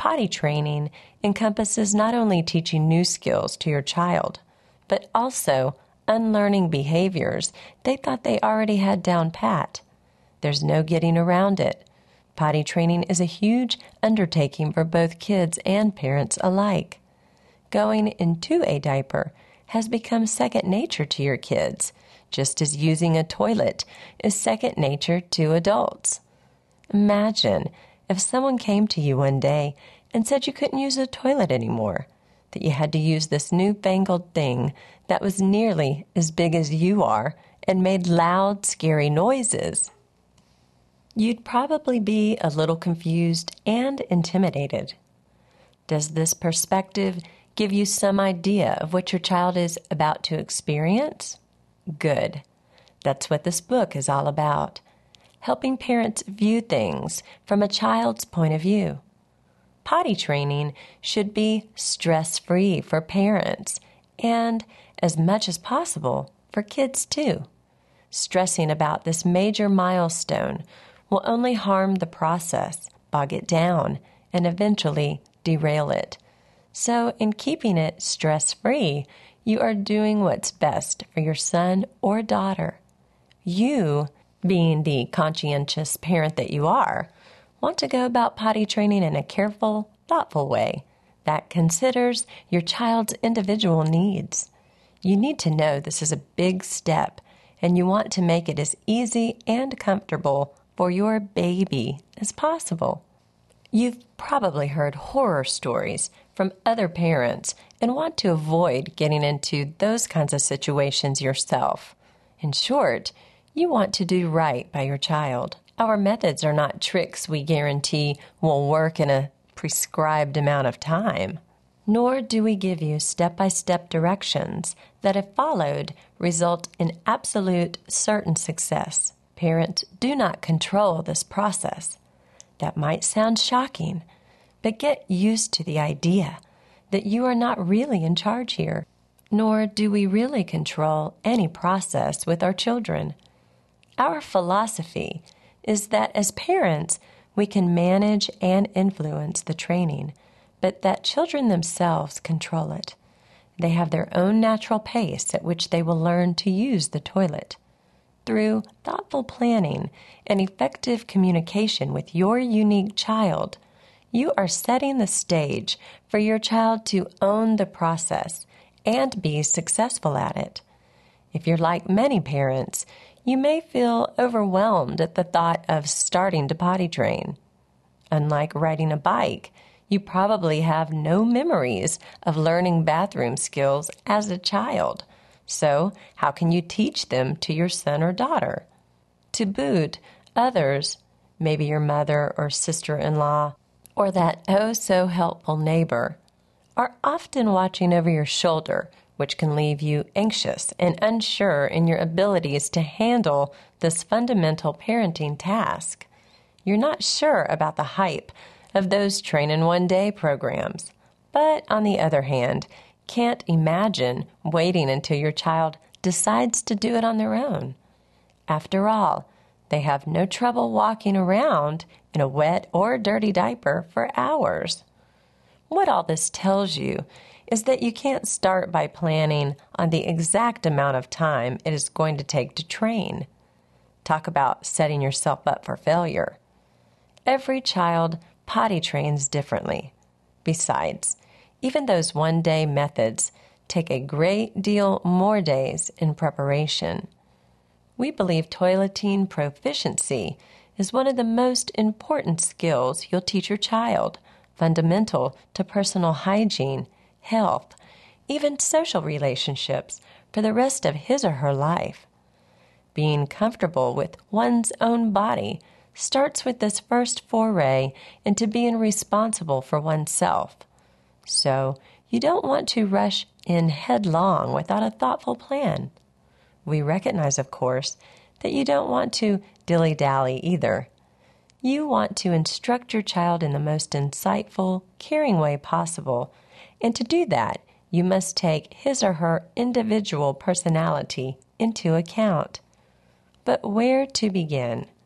Potty training encompasses not only teaching new skills to your child, but also unlearning behaviors they thought they already had down pat. There's no getting around it. Potty training is a huge undertaking for both kids and parents alike. Going into a diaper has become second nature to your kids, just as using a toilet is second nature to adults. Imagine if someone came to you one day and said you couldn't use a toilet anymore, that you had to use this newfangled thing that was nearly as big as you are and made loud, scary noises. You'd probably be a little confused and intimidated. Does this perspective give you some idea of what your child is about to experience? Good. That's what this book is all about helping parents view things from a child's point of view. Potty training should be stress free for parents and, as much as possible, for kids too. Stressing about this major milestone will only harm the process, bog it down, and eventually derail it. So, in keeping it stress free, you are doing what's best for your son or daughter. You being the conscientious parent that you are, want to go about potty training in a careful, thoughtful way that considers your child's individual needs. You need to know this is a big step and you want to make it as easy and comfortable for your baby as possible. You've probably heard horror stories from other parents and want to avoid getting into those kinds of situations yourself. In short, you want to do right by your child. Our methods are not tricks we guarantee will work in a prescribed amount of time. Nor do we give you step by step directions that, if followed, result in absolute certain success. Parents do not control this process. That might sound shocking, but get used to the idea that you are not really in charge here, nor do we really control any process with our children. Our philosophy is that as parents, we can manage and influence the training, but that children themselves control it. They have their own natural pace at which they will learn to use the toilet. Through thoughtful planning and effective communication with your unique child, you are setting the stage for your child to own the process and be successful at it. If you're like many parents, you may feel overwhelmed at the thought of starting to potty train. Unlike riding a bike, you probably have no memories of learning bathroom skills as a child. So, how can you teach them to your son or daughter? To boot, others, maybe your mother or sister in law, or that oh so helpful neighbor, are often watching over your shoulder which can leave you anxious and unsure in your abilities to handle this fundamental parenting task. You're not sure about the hype of those train in one day programs, but on the other hand, can't imagine waiting until your child decides to do it on their own. After all, they have no trouble walking around in a wet or dirty diaper for hours. What all this tells you is that you can't start by planning on the exact amount of time it is going to take to train. Talk about setting yourself up for failure. Every child potty trains differently. Besides, even those one day methods take a great deal more days in preparation. We believe toileting proficiency is one of the most important skills you'll teach your child, fundamental to personal hygiene health, even social relationships for the rest of his or her life. Being comfortable with one's own body starts with this first foray into being responsible for oneself. So, you don't want to rush in headlong without a thoughtful plan. We recognize, of course, that you don't want to dilly dally either. You want to instruct your child in the most insightful, caring way possible and to do that, you must take his or her individual personality into account. But where to begin?